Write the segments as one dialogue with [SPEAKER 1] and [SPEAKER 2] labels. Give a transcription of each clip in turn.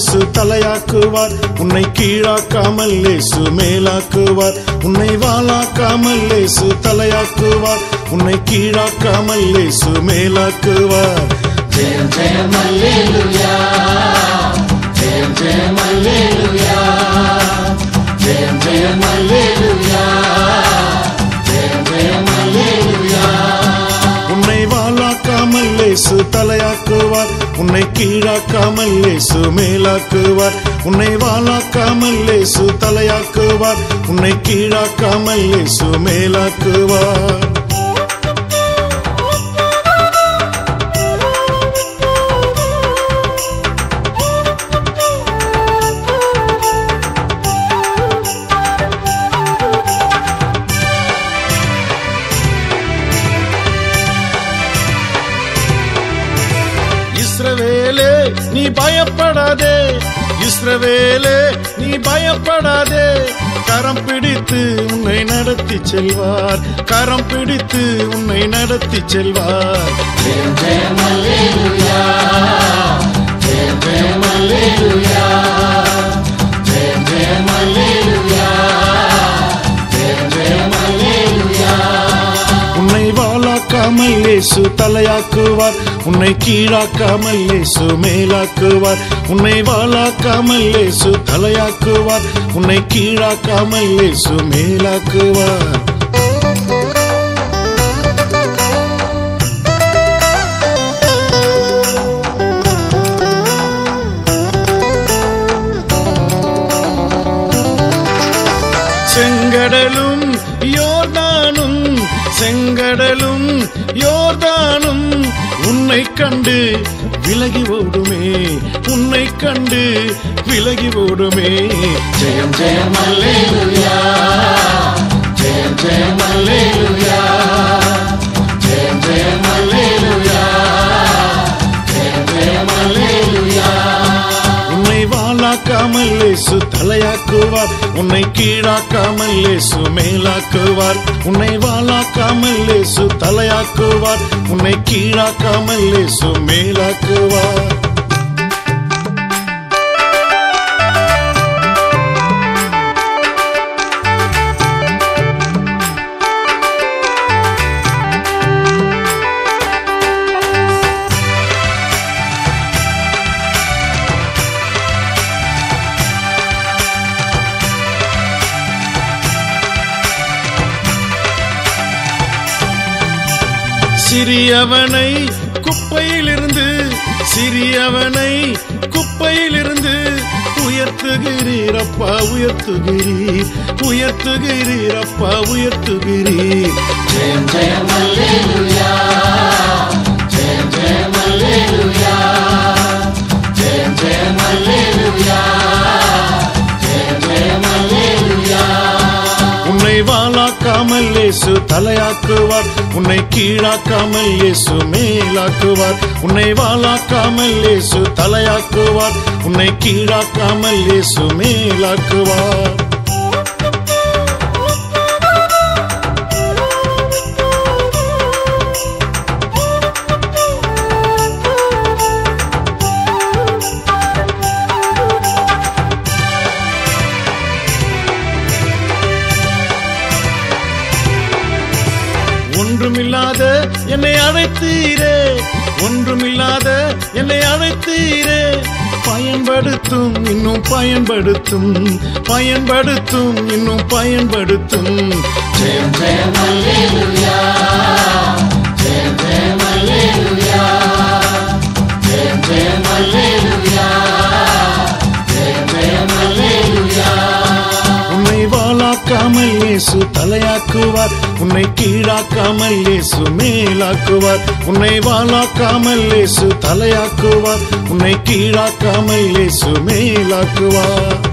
[SPEAKER 1] இயேசு தலையாக்குவார். உன்னை கீழாக்காமல் லேசு மேலாக்குவார். உன்னை வாழாக்காமல் லேசு தலையாக்குவார். உன்னை கீழாக்காமல் லேசு மேலாக்குவார்.
[SPEAKER 2] ஜெயம் ஜெயம் அல்லேலூயா. ஜெயம் ஜெயம் அல்லேலூயா. ஜெயம் ஜெயம் அல்லேலூயா.
[SPEAKER 1] தலையாக்குவார். உன்னை கீழாக்காமல் லேசு மேலாக்குவார். உன்னை வாழாக்காமல் லேசு தலையாக்குவார். உன்னை கீழாக்காமல் லேசு மேலாக்குவார். பயப்படாதே இஸ்ரவேலே நீ பயப்படாதே கரம் பிடித்து உன்னை நடத்தி செல்வார் கரம் பிடித்து உன்னை நடத்தி செல்வார்
[SPEAKER 2] ஜெயம் ஜெயம் அல்லேலூயா ஜெயம் ஜெயம் அல்லேலூயா
[SPEAKER 1] இயேசு தலையாக்குவார். உன்னை கீழாக்காமல் இயேசு மேலாக்குவார். உன்னை வாழாக்காமல் இயேசு தலையாக்குவார். உன்னை கீழாக்காமல் இயேசு மேலாக்குவார். செங்கடலூர் செங்கடலும் யோர்தானும் உன்னை கண்டு விலகி ஓடுமே உன்னை கண்டு விலகி ஓடுமே.
[SPEAKER 2] ஜெயம் ஜெயம் அல்லேலூயா. ஜெயம் ஜெயம் அல்லேலூயா. ஜெயம் ஜெயம் அல்லேலூயா. ஜெயம் ஜெயம் அல்லேலூயா
[SPEAKER 1] உன்னை வாளாக்காமல் லேசு தலையாக்குவார். உன்னை கீழாக்காமல் லேசு மேலாக்குவார். உன்னை வாழாக்காமல் லேசு தலையாக்குவார். உன்னை கீழாக்காமல் லேசு மேலாக்குவார். சிறியவனை குப்பையிலிருந்து சிறியவனை குப்பையிலிருந்து உயர்த்துகிறீர் அப்பா உயர்த்துகிறீர் உயர்த்துகிறீர் அப்பா உயர்த்துகிறீர்.
[SPEAKER 2] ஜெயம் ஜெயம் அல்லேலூயா. ஜெயம் ஜெயம் அல்லேலூயா. ஜெயம் ஜெயம் அல்லேலூயா.
[SPEAKER 1] உன்னை இயேசு தலையாக்குவார். உன்னை கீழாக்காமல் இயேசு மேலாக்குவார். உன்னை வாளாக்காமல் இயேசு தலையாக்குவார். உன்னை கீழாக்காமல் இயேசு மேலாக்குவார். பயன்படுத்தும் இன்னும் பயன்படுத்தும். பயன்படுத்தும் இன்னும் பயன்படுத்தும்.
[SPEAKER 2] ஜெயம் ஜெயம் ஜெயம் ஜெயம் ஜெயம் ஜெயம் ஜெயம்
[SPEAKER 1] இயேசு தலையாக்குவார். உன்னை கீழாக்காமல் இயேசு மேலாக்குவார். உன்னை வாழாக்காமல் இயேசு தலையாக்குவார். உன்னை கீழாக்காமல் இயேசு மேலாக்குவார்.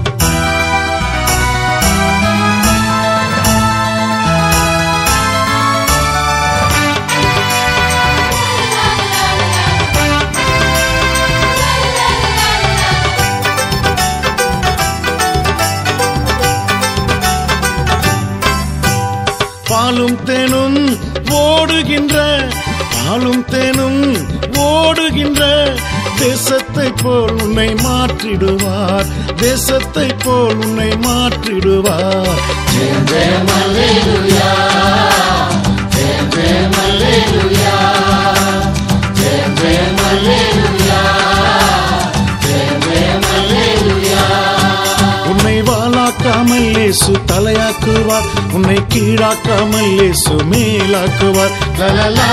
[SPEAKER 1] பாலும் தேனும் ஓடுகின்ற பாலும் தேனும் ஓடுகின்ற. தேசத்தை போல் உன்னை மாற்றிடுவார் தேசத்தை போல் உன்னை மாற்றிடுவார்.
[SPEAKER 3] ஜெயம் ஜெயம் அல்லேலூயா ஜெயம் ஜெயம் அல்லேலூயா
[SPEAKER 1] இயேசு தலையாக்குவார் உன்னை கீழாக்காமல் இயேசு மேலாக்குவார் லலலா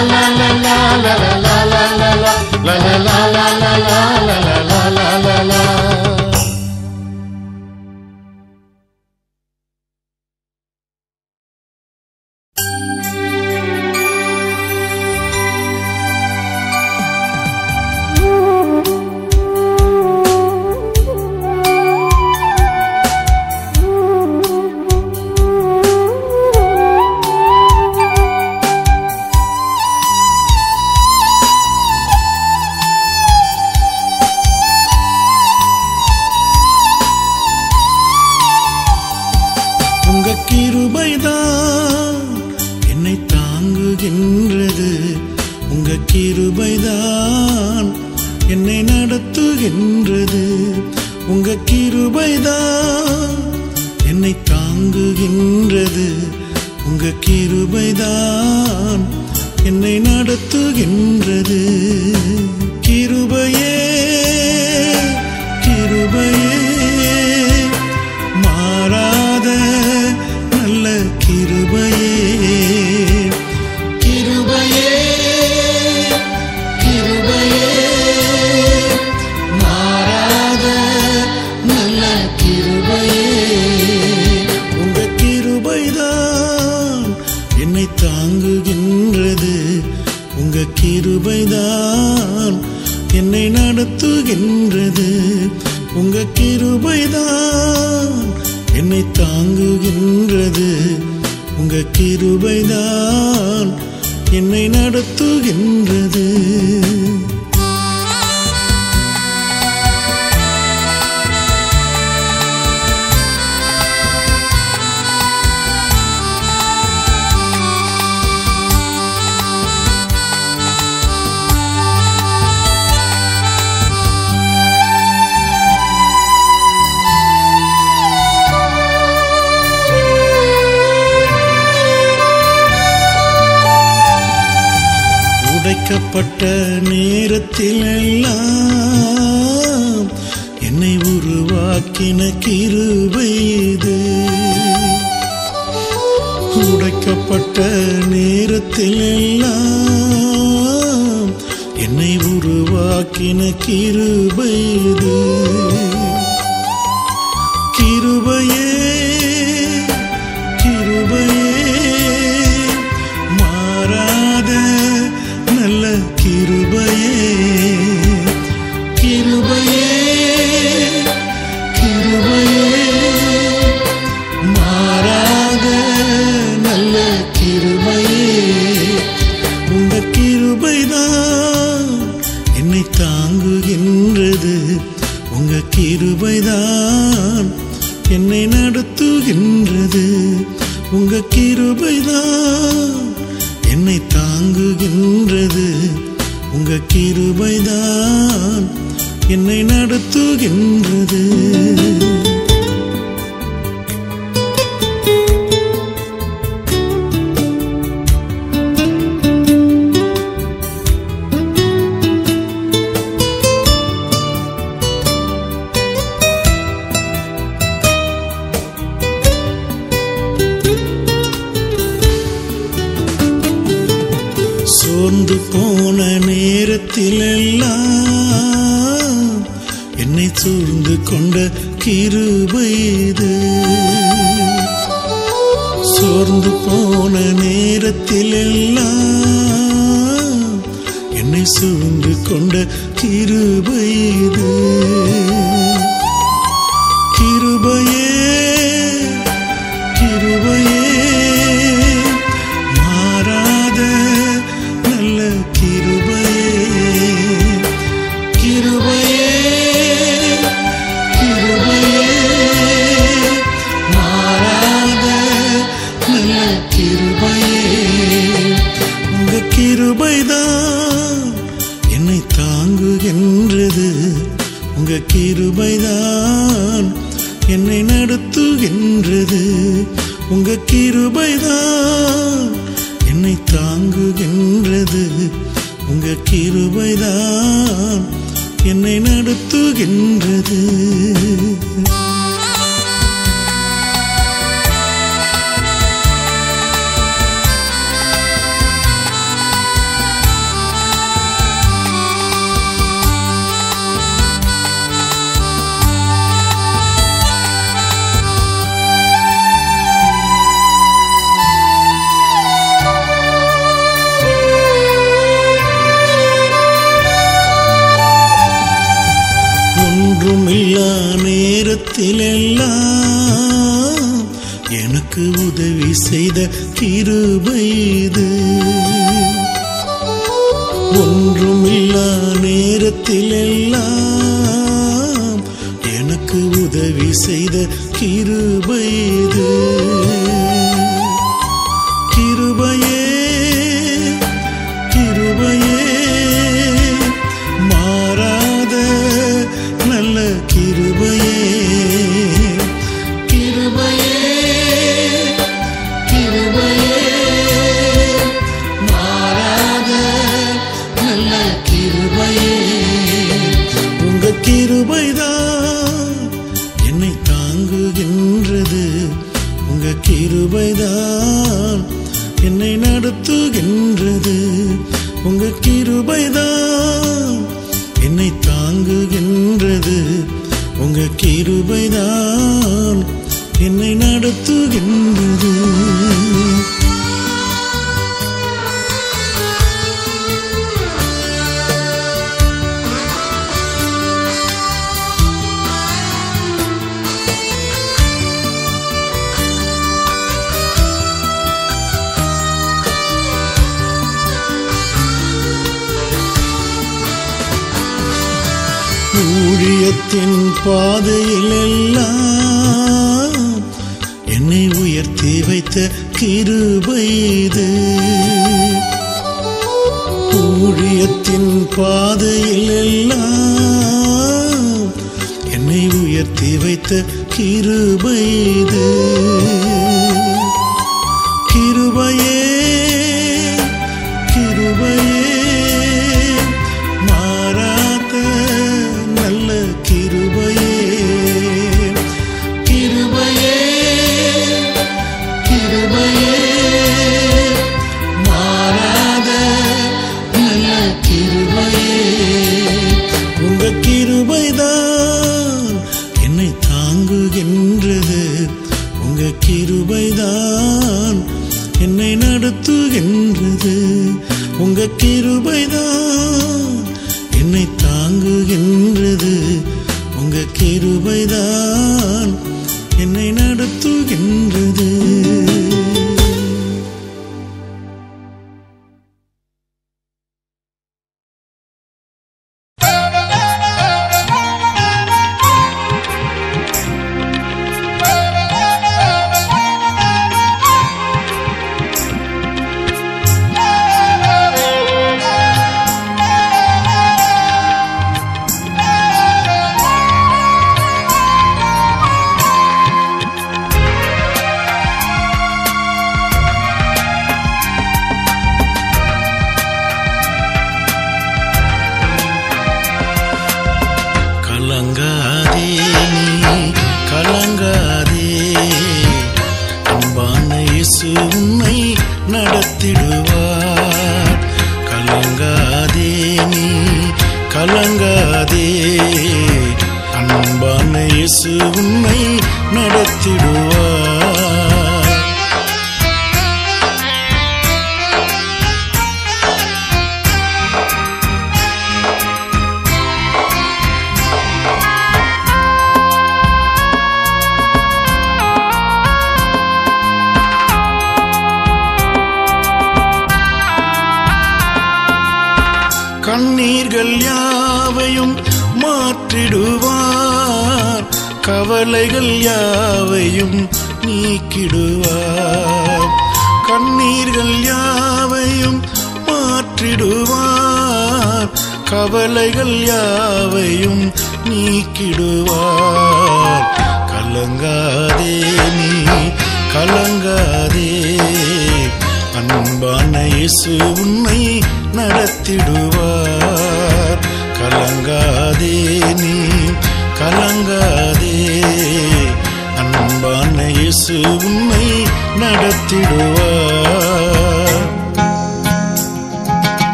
[SPEAKER 1] கிருபை இது. சோர்ந்து போன நேரத்தில் எல்லாம் என்னை சூழ்ந்து கொண்ட கிருபை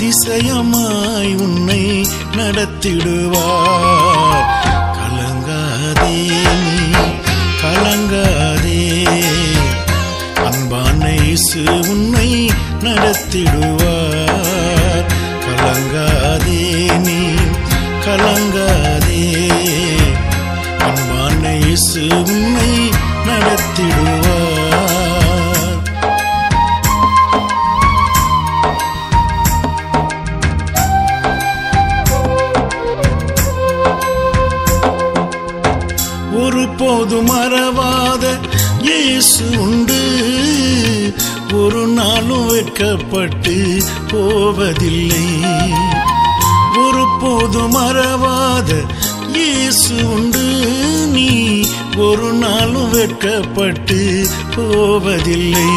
[SPEAKER 1] அதிசயமாய் உன்னை நடத்திடுவார் கலங்காதே நீ கலங்காதே. அன்பான இசு உன்னை நடத்திடுவார் கலங்காதே நீ கலங்காதே. அன்பான இசு உன்னை வெட்கப்பட்டு போவதில்லை. ஒருபோது மறவாத இயேசு உண்டு. நீ ஒரு நாளும் வெட்கப்பட்டு போவதில்லை.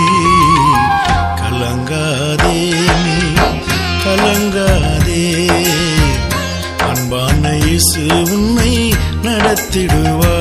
[SPEAKER 1] கலங்காதே நீ கலங்காதே. அன்பான இயேசு உன்னை நடத்திடுவார்.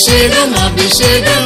[SPEAKER 1] chega, nove chega.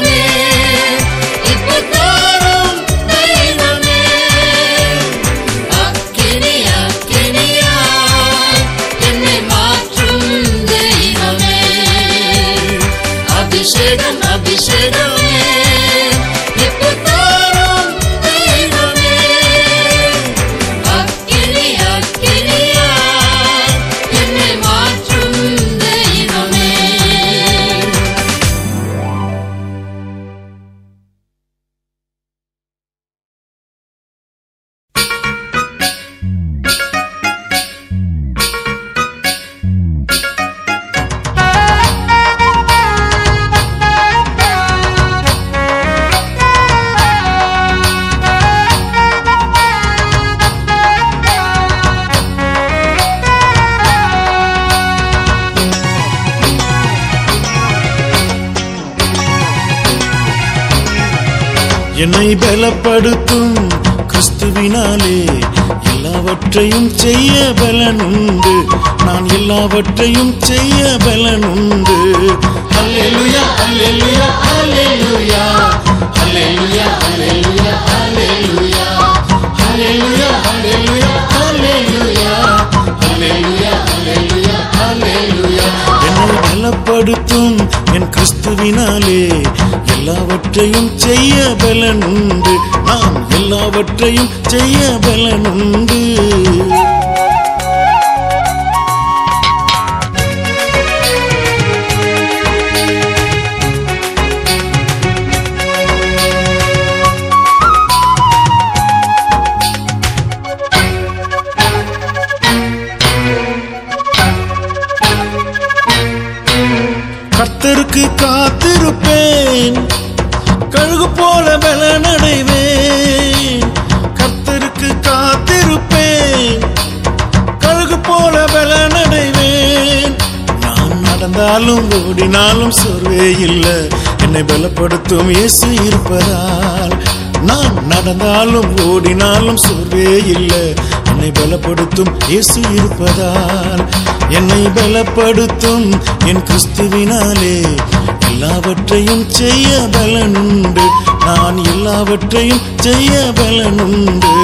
[SPEAKER 1] யாவற்றையும் செய்ய பலனுண்டு. அல்லேலுயா அல்லேலுயா அல்லேலுயா அல்லேலுயா அல்லேலுயா அல்லேலுயா அல்லேலுயா அல்லேலுயா அல்லேலுயா அல்லேலுயா அல்லேலுயா அல்லேலுயா என்னை பலப்படுத்தும் என் கிறிஸ்துவினாலே எல்லாவற்றையும் செய்ய பலனுண்டு. நாம் எல்லாவற்றையும் செய்ய பலனுண்டு. நடந்தாலும் ஓடினாலும் சோர்வே இல்லை. என்னை பலப்படுத்தும் இயேசு இருப்பதால். நான் நடந்தாலும் ஓடினாலும் சோர்வே இல்லை. என்னை பலப்படுத்தும் இயேசு இருப்பதால். என்னை பலப்படுத்தும் என் கிறிஸ்துவினாலே. எல்லாவற்றையும் செய்ய பலனுண்டு. நான் எல்லாவற்றையும் செய்ய பலனுண்டு.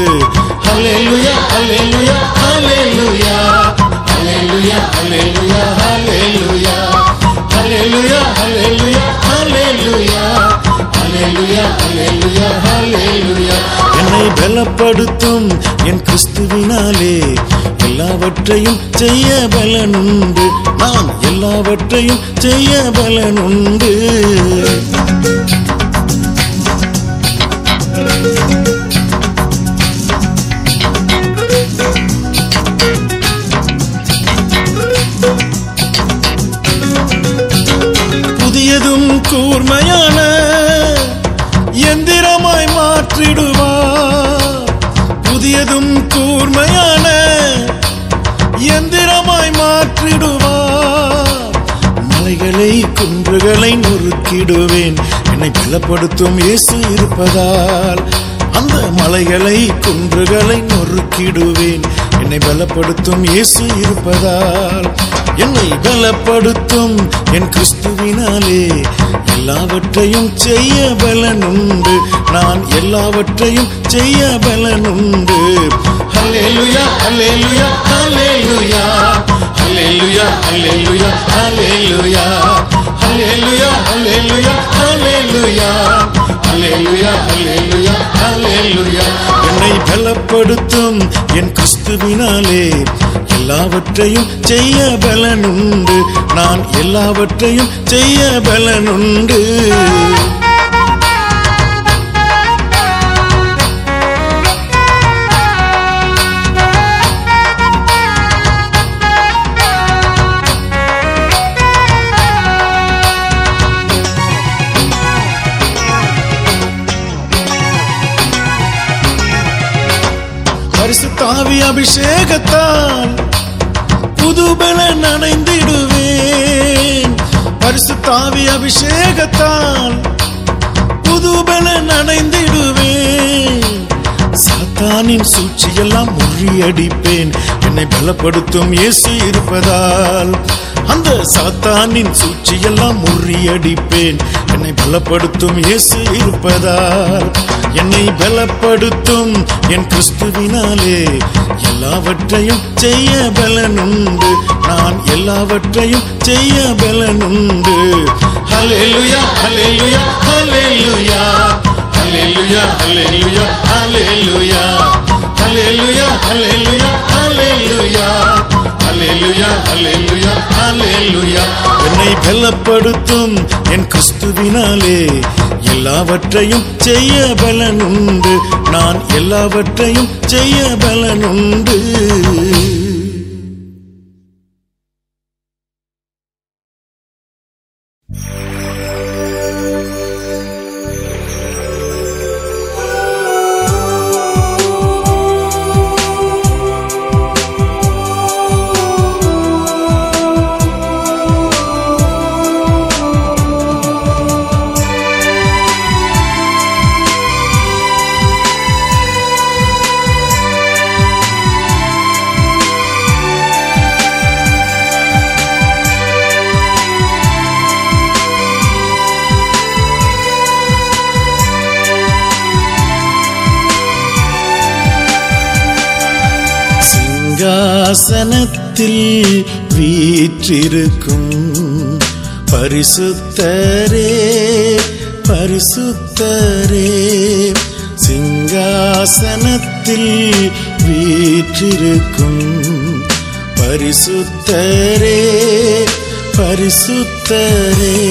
[SPEAKER 1] Hallelujah hallelujah hallelujah Hallelujah, hallelujah, hallelujah. Hallelujah, hallelujah, hallelujah. Hallelujah, hallelujah, hallelujah. என்னை பலப்படுத்தும் என் கிறிஸ்துவினாலே எல்லாவற்றையும் செய்ய பலனுண்டு நான் எல்லாவற்றையும் செய்ய பலனுண்டு குன்றுகளை நொறுக்கிடுவேன். என்னை பலப்படுத்தும் இயேசு இருப்பதால் அந்த மலைகளை குன்றுகளை நொறுக்கிடுவேன். என்னை பலப்படுத்தும் இயேசு இருப்பதால் என்னை பலப்படுத்தும் என் கிறிஸ்துவினாலே எல்லாவற்றையும் செய்ய பலனுண்டு. நான் எல்லாவற்றையும் செய்ய பலனுண்டு. ஹalleluya ஹalleluya ஹalleluya. ஹalleluya ஹalleluya ஹalleluya. ஹalleluya ஹalleluya ஹalleluya ஹalleluya ஹalleluya ஹalleluya என்னை பலப்படுத்தும் என் கிறிஸ்துவினாலே எல்லாவற்றையும் செய்ய பலனுண்டு. நான் எல்லாவற்றையும் செய்ய பலனுண்டு. அபிஷேகத்தால் புதுபல நனைந்திடுவேன் பரிசுத்தாவி அபிஷேகத்தால் புதுபல நனைந்திடுவேன் சாத்தானின் சூழ்ச்சியெல்லாம் முறியடிப்பேன். என்னை பலப்படுத்தும் இயேசு இருப்பதால் அந்த சாத்தானின் சூழ்ச்சியெல்லாம் முறியடிப்பேன். என்னை பலப்படுத்தும் இயேசு இருப்பதால் என்னை பலப்படுத்தும் என் கிறிஸ்துவினாலே எல்லாவற்றையும் செய்ய பலனுண்டு நான் எல்லாவற்றையும் செய்ய பலனுண்டு hallelujah hallelujah hallelujah hallelujah hallelujah hallelujah hallelujah hallelujah hallelujah என்னை பலப்படுத்தும் என் கிறிஸ்துவினாலே எல்லாவற்றையும் செய்ய பலனுண்டு. நான் எல்லாவற்றையும் செய்ய பலனுண்டு. வீற்றிருக்கும். பரிசுத்தரே பரிசுத்தரே சிங்காசனத்தில் வீற்றிருக்கும். பரிசுத்தரே பரிசுத்தரே.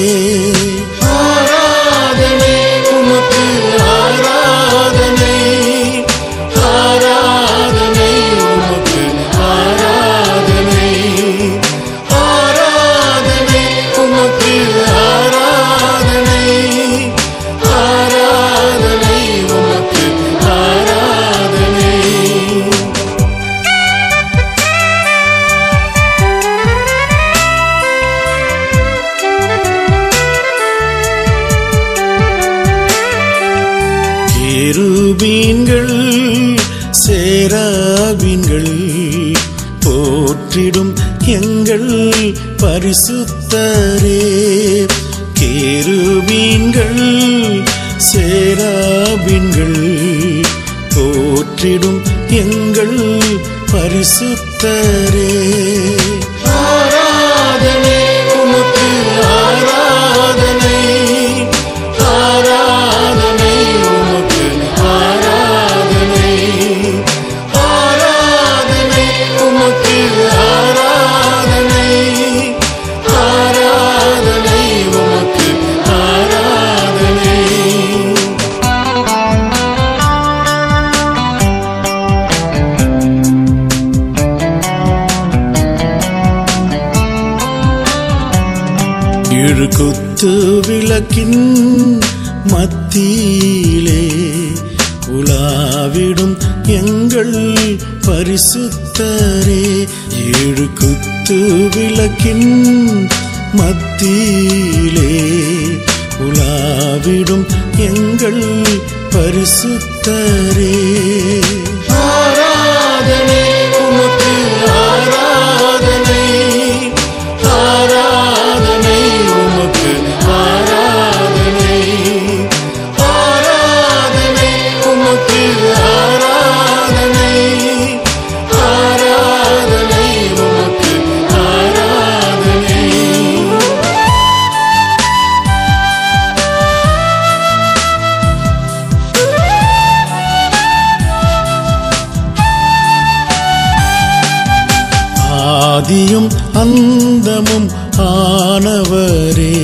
[SPEAKER 1] ஆதியும் அந்தமும் ஆனவரே.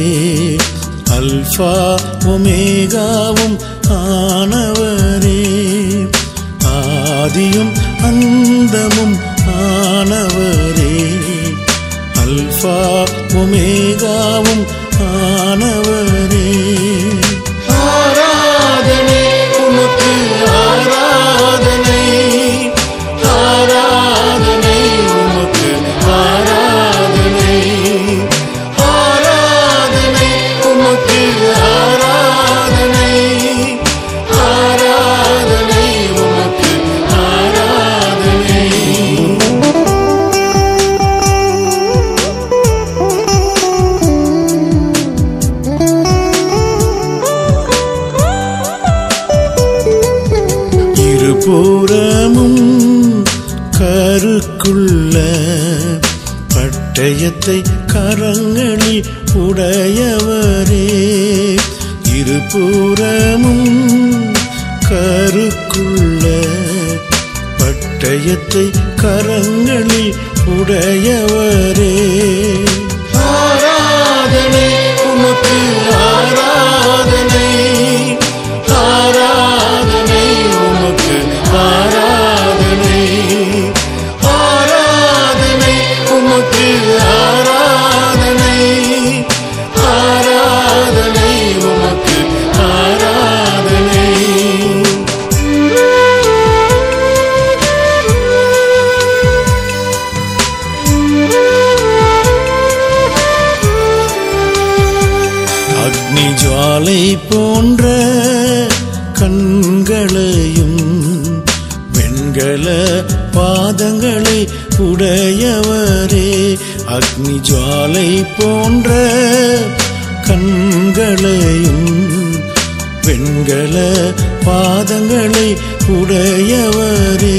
[SPEAKER 1] அல்ஃபா ஒமேகாவும் ஆனவரே. ஆதியும் அந்தமும் ஆனவரே. அல்ஃபா ஒமேகாவும் ஆனவரே. புறமும் கருக்குள்ள பட்டயத்தை கரங்களில் உடையவரே. இருபுறமும் கருக்குள்ள பட்டயத்தை கரங்களில் உடையவரே. மங்கள பாதங்களை உடையவரே.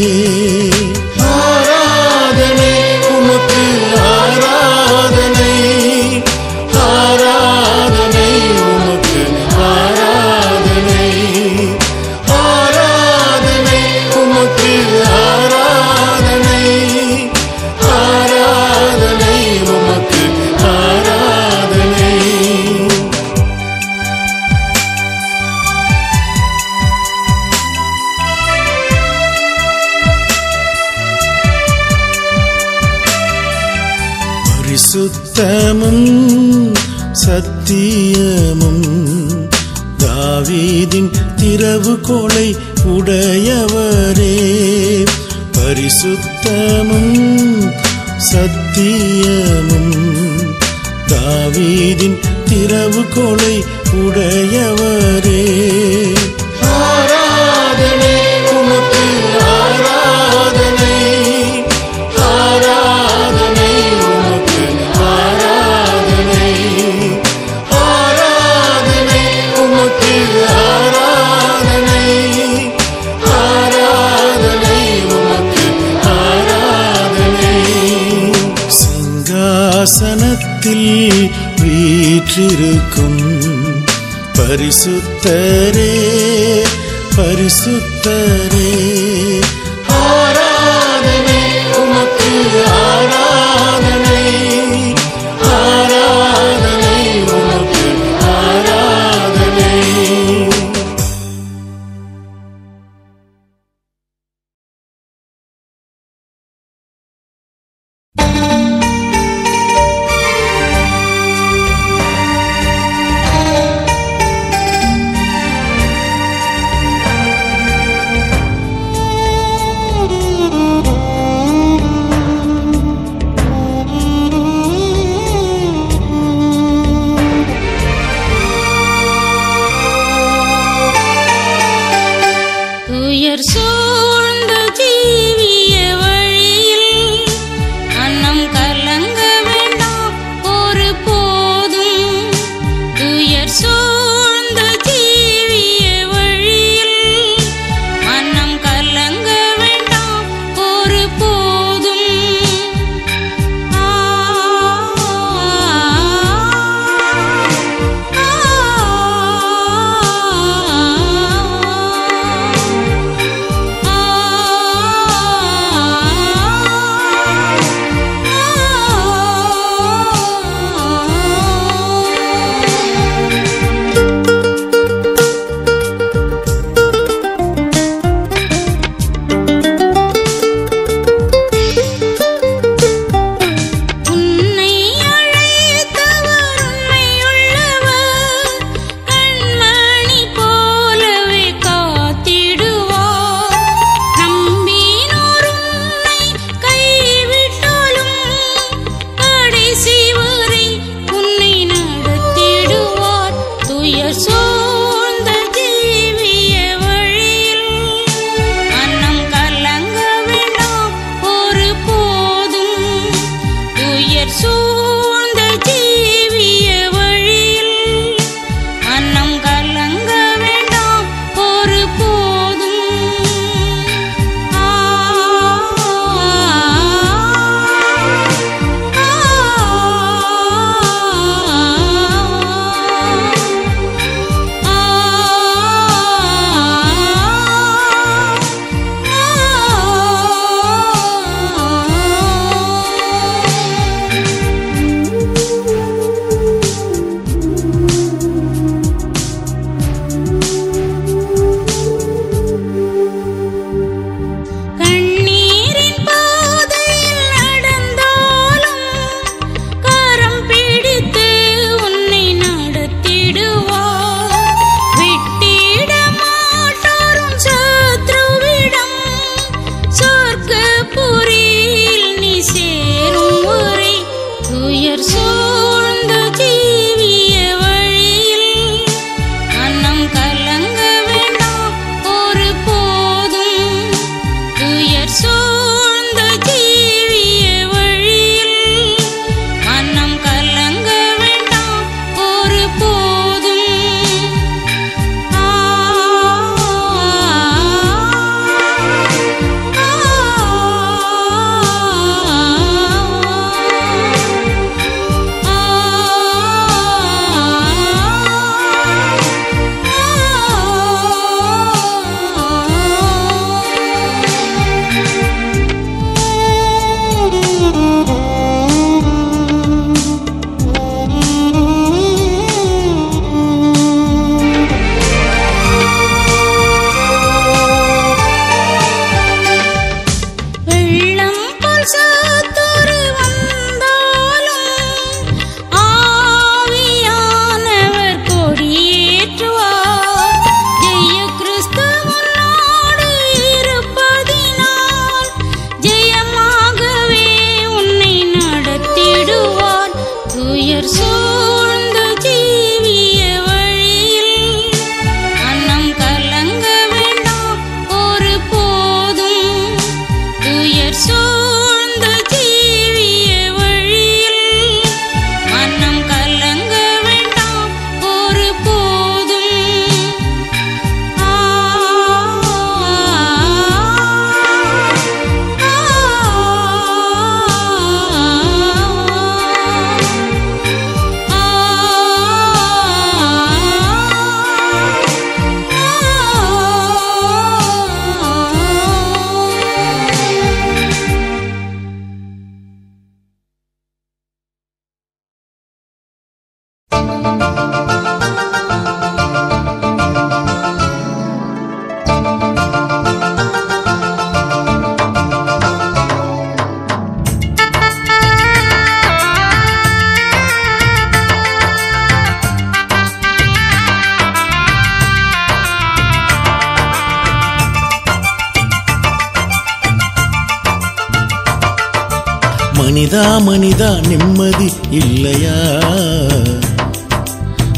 [SPEAKER 1] இல்லையா?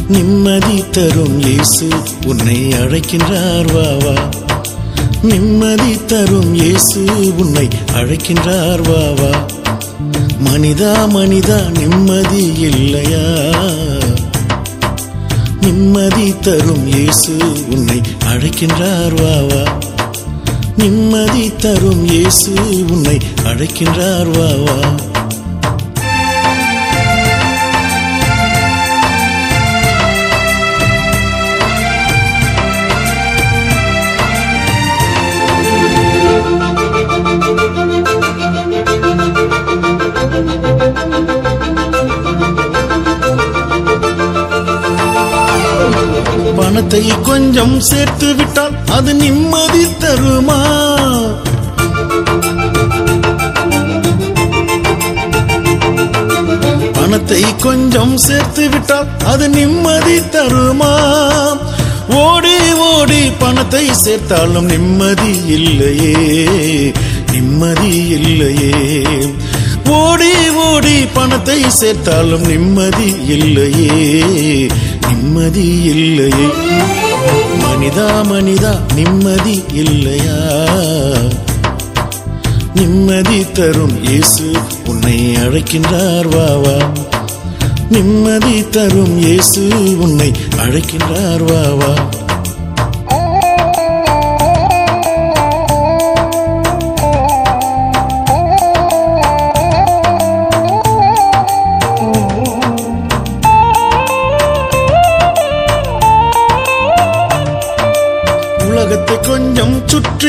[SPEAKER 1] நிம்மதி தரும் இயேசு உன்னை அழைக்கின்றார் வாவா நிம்மதி தரும் இயேசு உன்னை அழைக்கின்றார் வாவா மனிதா மனிதா நிம்மதி இல்லையா? நிம்மதி தரும் இயேசு உன்னை அழைக்கின்றார் வாவா நிம்மதி தரும் இயேசு உன்னை அழைக்கின்றார் வாவா பணத்தை கொஞ்சம் சேர்த்து விட்டால் அது நிம்மதி தருமா? பணத்தை கொஞ்சம் சேர்த்து விட்டால் அது நிம்மதி தருமா? ஓடி ஓடி பணத்தை சேர்த்தாலும் நிம்மதி இல்லையே நிம்மதி இல்லையே. ஓடி ஓடி பணத்தை சேர்த்தாலும் நிம்மதி இல்லையே நிம்மதி இல்லையே. மனிதா மனிதா நிம்மதி இல்லையா? நிம்மதி தரும் இயேசு உன்னை அழைக்கின்றார் வா வா. நிம்மதி தரும் இயேசு உன்னை அழைக்கின்றார் வா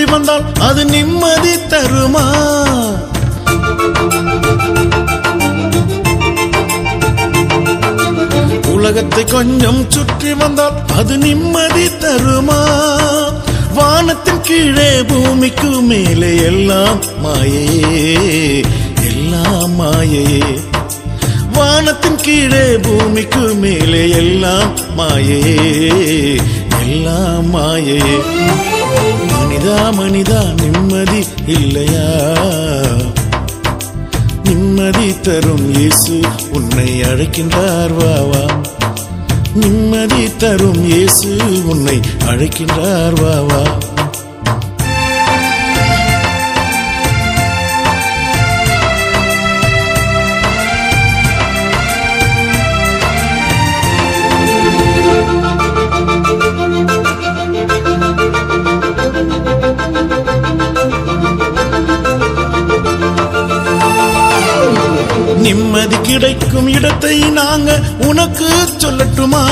[SPEAKER 1] சுற்றி வந்தால் அது நிம்மதி தருமா? உலகத்தை கொஞ்சம் சுற்றி வந்தால் அது நிம்மதி தருமா? வானத்தின் கீழே பூமிக்கு மேலே எல்லாம் மாயையே எல்லாம் மாயையே. வானத்தின் கீழே பூமிக்கு மேலே எல்லாம் மாயையே எல்லாம் மாயையே. மனிதா மனிதா நிம்மதி இல்லையா? நிம்மதி தரும் இயேசு உன்னை அழைக்கின்றார் வா வா. நிம்மதி தரும் இயேசு உன்னை அழைக்கின்றார் வா கிடைக்கும் இடத்தை நாங்க உனக்கு சொல்லட்டுமா?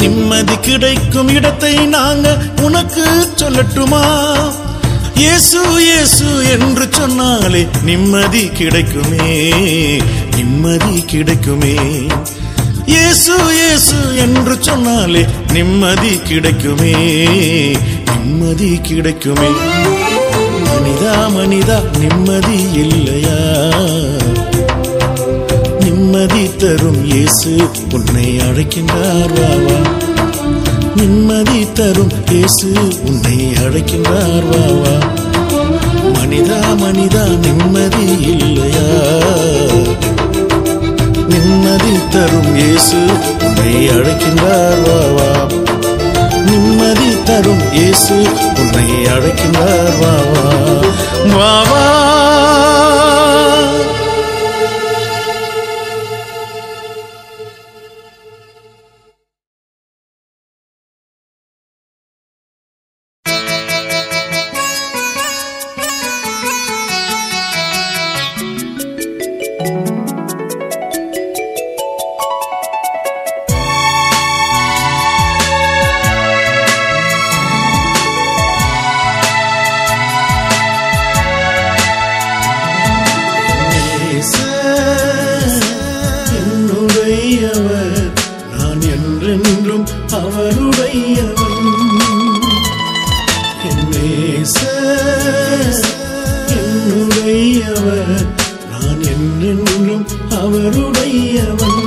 [SPEAKER 1] நிம்மதி கிடைக்கும் இடத்தை நாங்க உனக்கு சொல்லட்டுமா? இயேசு இயேசு என்று சொன்னாலே நிம்மதி கிடைக்குமே நிம்மதி கிடைக்குமே. இயேசு இயேசு என்று சொன்னாலே நிம்மதி கிடைக்குமே நிம்மதி கிடைக்குமே. மனிதா மனிதா நிம்மதி இல்லையா? நிம்மதி தரும் இயேசு உன்னை அழைக்கின்றார் வாவா நிம்மதி தரும் இயேசு உன்னை அழைக்கின்றார் வாவா மனிதா மனிதா நிம்மதி இல்லையா? நிம்மதி தரும் இயேசு உன்னை அழைக்கின்றார் வாவா தரும் இயேசு உன்னை அழைக்கின்றார். வா வா. வா நான் என்றென்றும் அவருடையவன்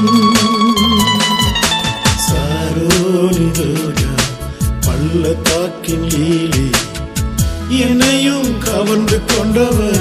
[SPEAKER 1] சாரோலிரோஜா பள்ளத்தாக்கின் லீலி என்னையும் கவர்ந்து கொண்டவர்.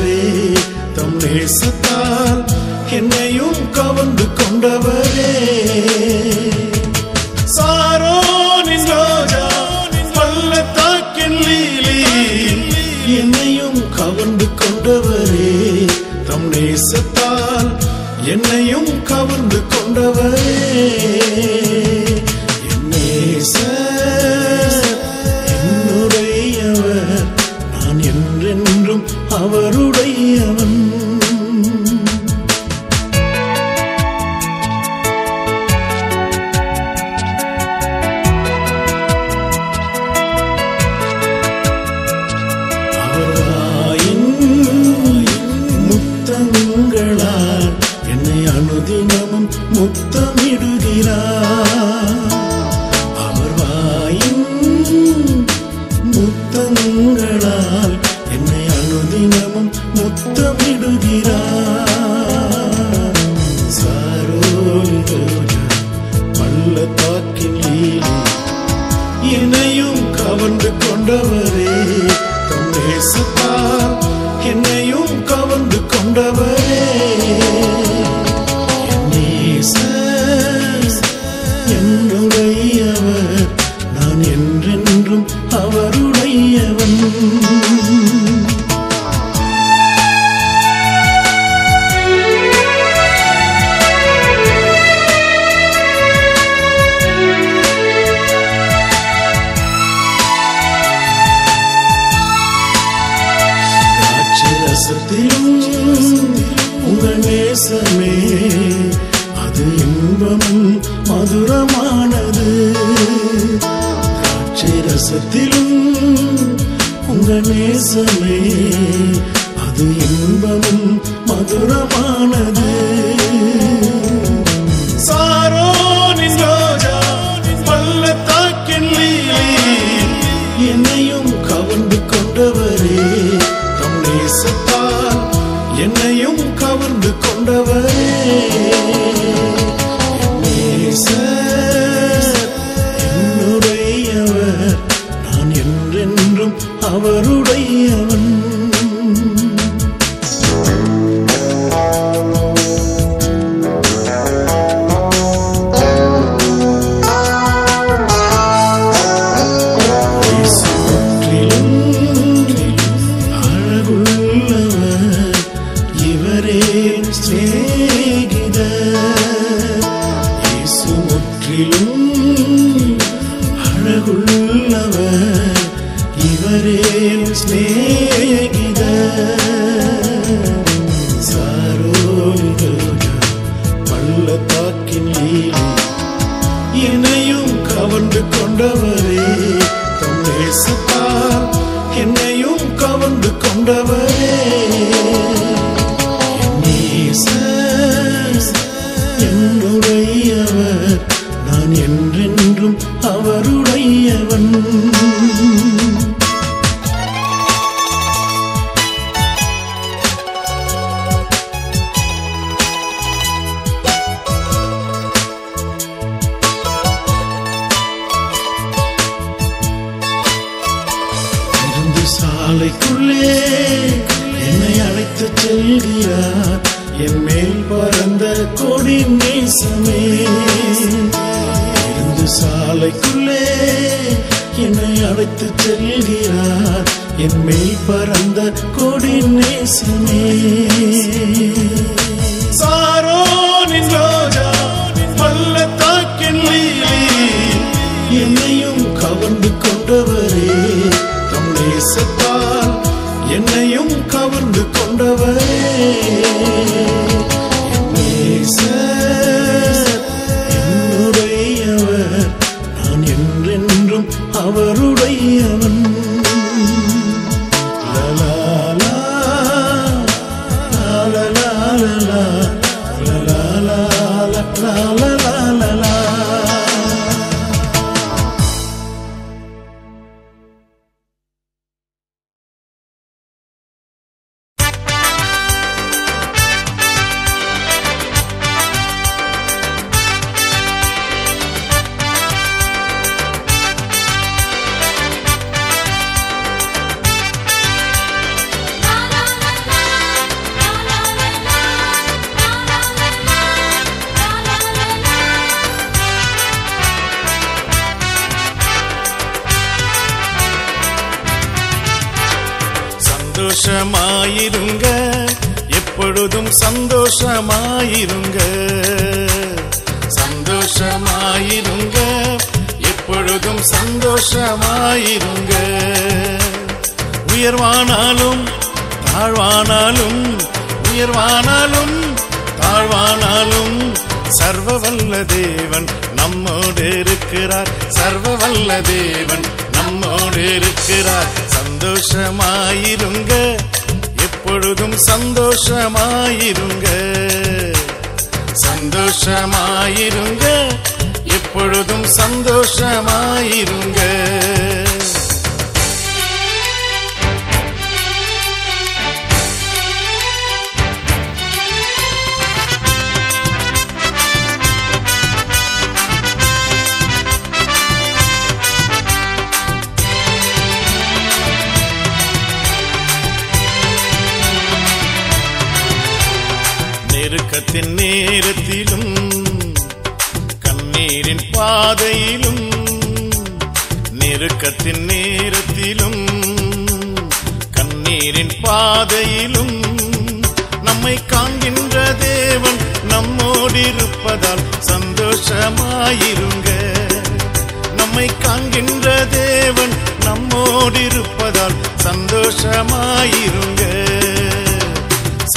[SPEAKER 4] இருக்கின்ற தேவன்
[SPEAKER 1] நம்மோடிருப்பதால் சந்தோஷமாயிருங்க.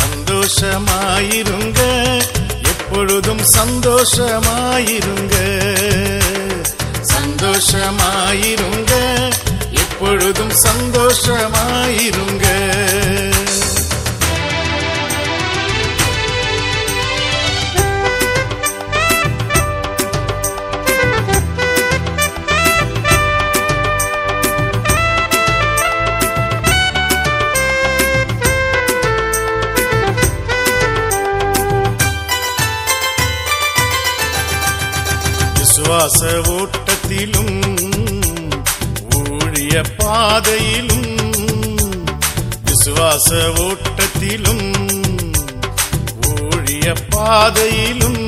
[SPEAKER 1] சந்தோஷமாயிருங்க. எப்பொழுதும் சந்தோஷமாயிருங்க. சந்தோஷமாயிருங்க. எப்பொழுதும் சந்தோஷமாயிருங்க. விசுவாச ஓட்டத்திலும் ஊழிய பாதையிலும் விசுவாச ஓட்டத்திலும் ஊழிய பாதையிலும்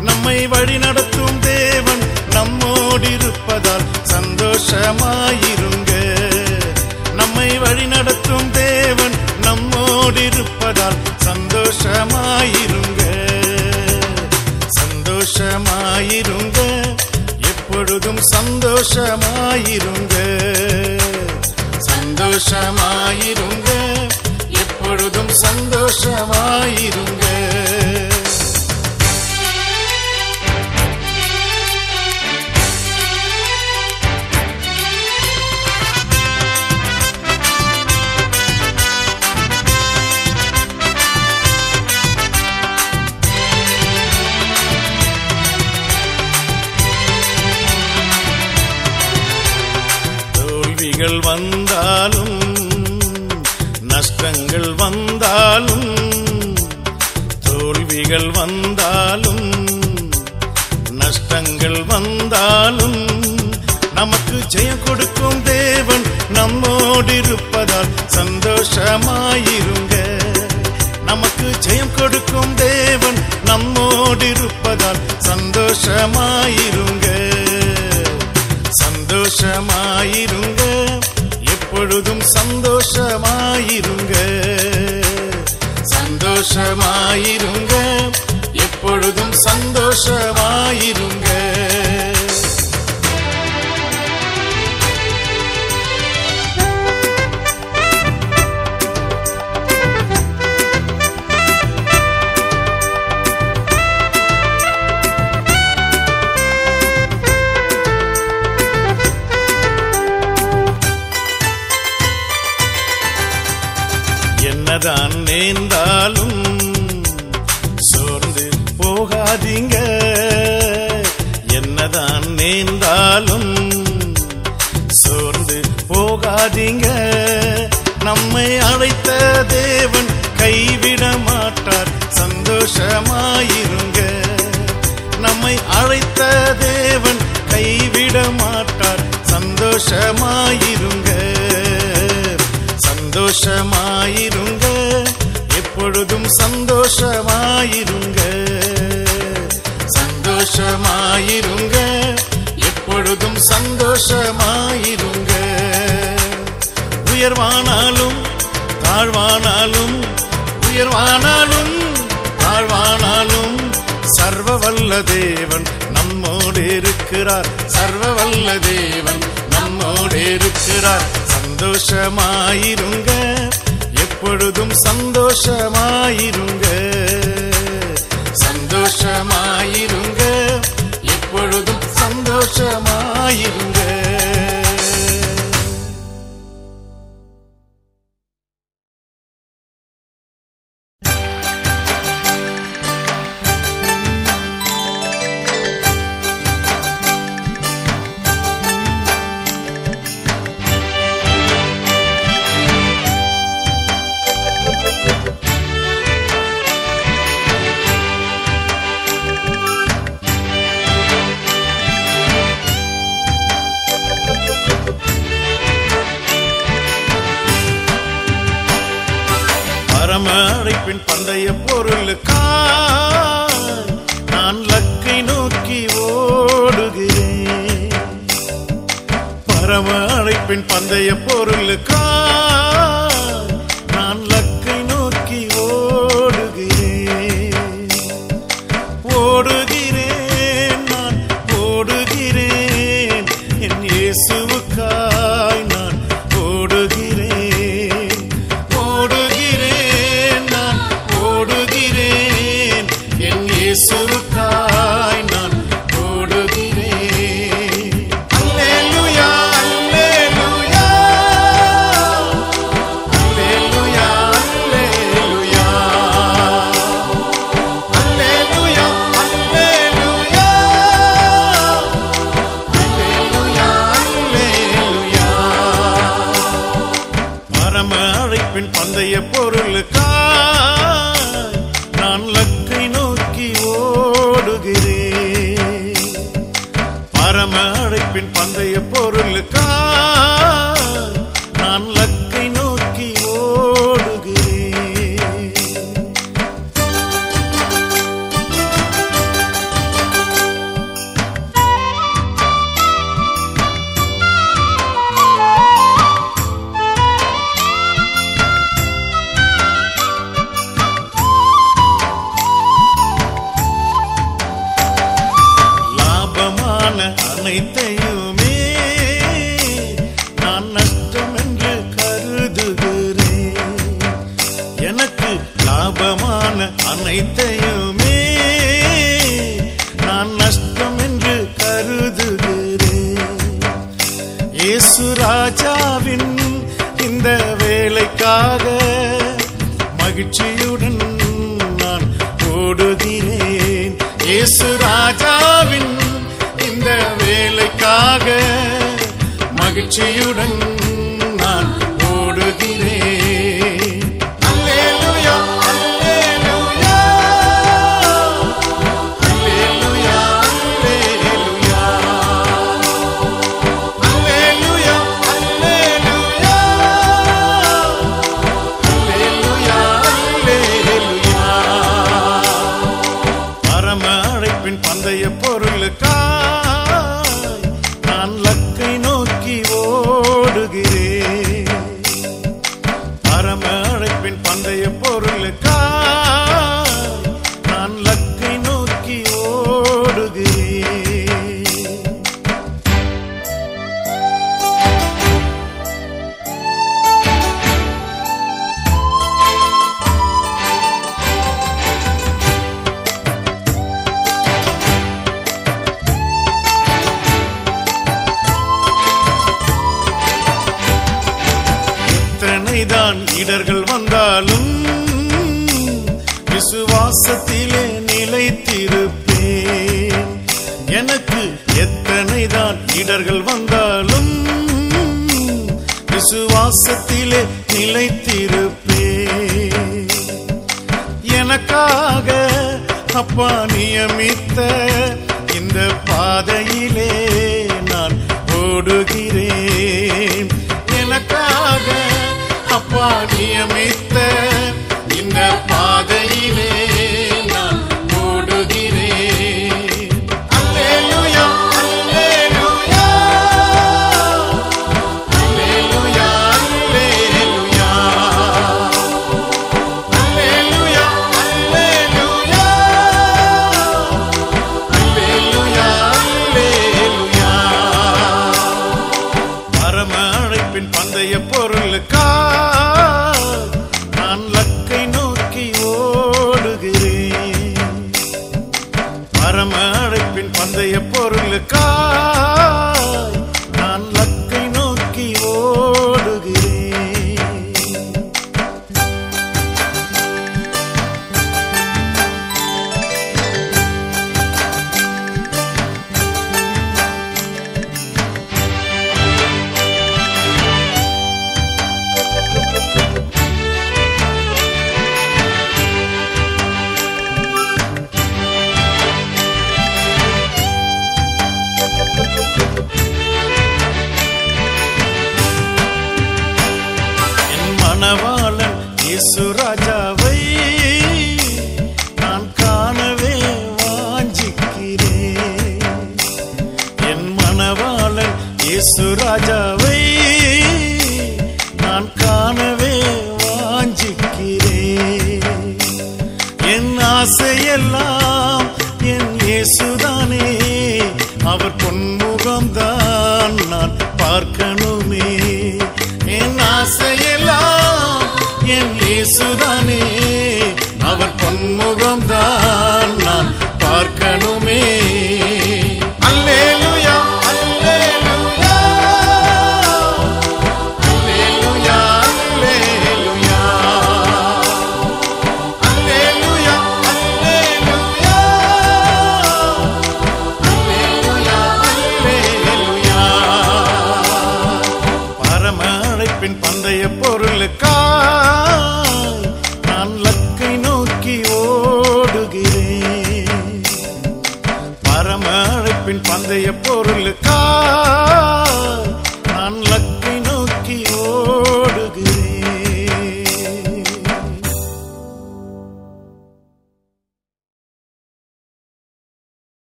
[SPEAKER 1] நம்மை வழி நடத்தும் தேவன் நம்மோடிருப்பதால் சந்தோஷமாயிருங்க. நம்மை வழி நடத்தும் தேவன் நம்மோடிருப்பதால் சந்தோஷமாயிருங்க. சந்தோஷமாயிருங்க. எப்பொழுதும் சந்தோஷமாயிருங்க. சந்தோஷமாயிருங்க. எப்பொழுதும் சந்தோஷமாயிருங்க. பின் பந்தய பொருளுக்கா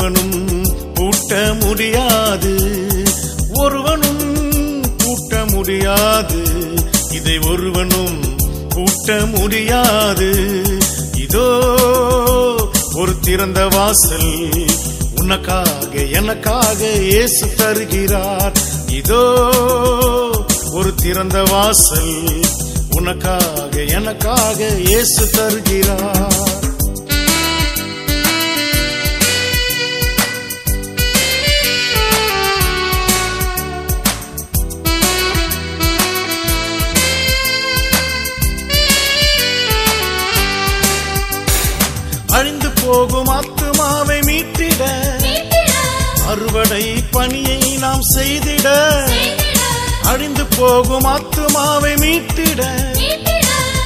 [SPEAKER 1] ஒருவனும் பூட்ட முடியாது. ஒருவனும் பூட்ட முடியாது. இதை ஒருவனும் பூட்ட முடியாது. இதோ ஒரு திறந்த வாசல் உனக்காக எனக்காக இயேசு தருகிறார். இதோ ஒரு திறந்த வாசல் உனக்காக எனக்காக இயேசு தருகிறார். போகும் ஆத்துமாவை மீட்டிட. அறுவடை பணியை நாம் செய்திட. அழிந்து போகும் ஆத்துமாவை மீட்டிட.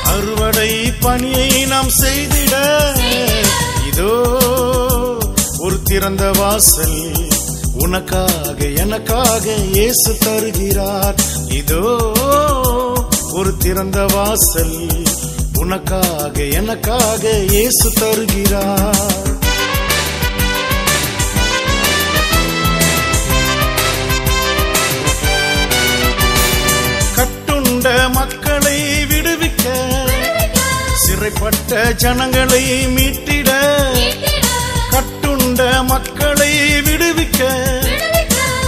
[SPEAKER 1] அறுவடை பணியை நாம் செய்திட. இதோ ஒரு திறந்த வாசல் உனக்காக எனக்காக இயேசு தருகிறார். இதோ ஒரு திறந்த வாசல் உனக்காக எனக்காக இயேசு தருகிறார். கட்டுண்ட மக்களை விடுவிக்க சிறைப்பட்ட ஜனங்களை மீட்டிட கட்டுண்ட மக்களை விடுவிக்க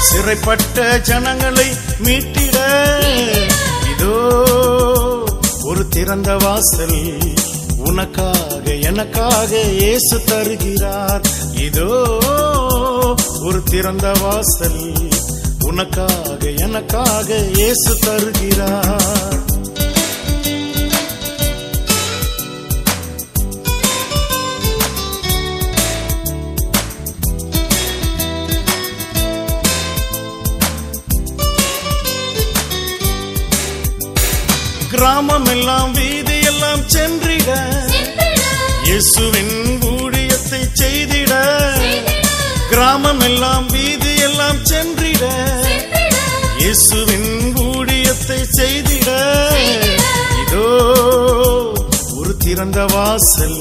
[SPEAKER 1] சிறைப்பட்ட ஜனங்களை மீட்டிட. இதோ ஒரு திறந்த வாசல். உனக்காக எனக்காக இயேசு தருகிறார். இதோ ஒரு திறந்த வாசல். உனக்காக எனக்காக இயேசு தருகிறார். கிராமம் எல்லாம் வீதி எல்லாம் சென்றிட. இயேசுவின் ஊழியத்தை செய்திட. கிராமம் எல்லாம் வீதி எல்லாம் சென்றிட. இயேசுவின் ஊழியத்தை செய்திட. இதோ ஒரு திறந்த வாசல்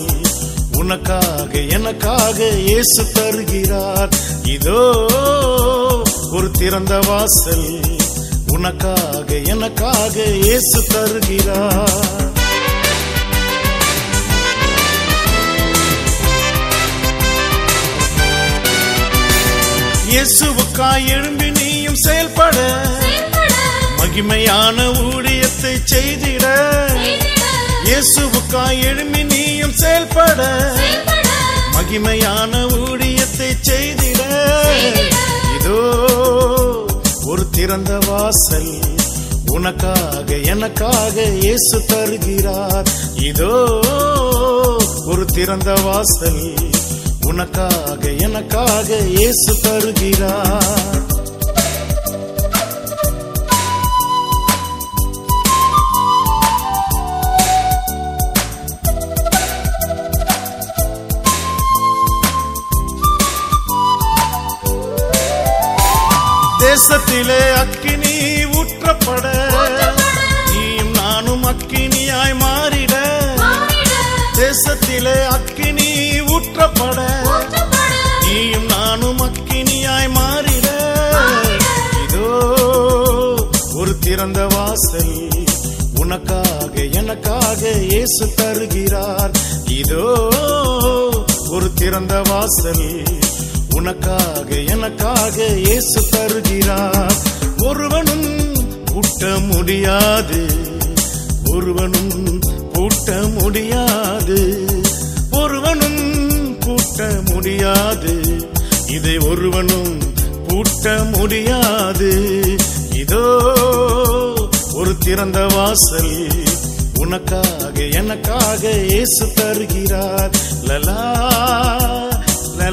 [SPEAKER 1] உனக்காக எனக்காக இயேசு தருகிறார். இதோ ஒரு திறந்த வாசல் உனக்காக எனக்காக இயேசு தருகிறார். இயேசுவுக்காய் எழும்பி நீயும் செயல்பட. மகிமையான ஊழியத்தை செய்திட. இயேசுவுக்காய் எழும்பி நீயும் செயல்பட. மகிமையான ஊழியத்தை செய்திட. இதோ ஒரு திறந்த வாசல். உனக்காக எனக்காக இயேசு தருகிறார். இதோ ஒரு திறந்த வாசல். உனக்காக எனக்காக இயேசு தருகிறார். தேசத்திலே அக்கினி ஊற்றப்பட. நீயும் நானும் அக்கினியாய் மாறிட. தேசத்திலே அக்கினி ஊற்றப்பட. நீயும் நானும் அக்கினியாய் மாறிட. இதோ ஒரு திறந்த வாசல் உனக்காக எனக்காக இயேசு தருகிறார். இதோ ஒரு திறந்த வாசல் உனக்காக எனக்காக இயேசு தருகிறார். ஒருவனும் கூட்ட முடியாது. ஒருவனும் கூட்ட முடியாது. ஒருவனும் கூட்ட முடியாது. இதை ஒருவனும் கூட்ட முடியாது. இதோ ஒரு திறந்த வாசல் உனக்காக எனக்காக இயேசு தருகிறார். லலா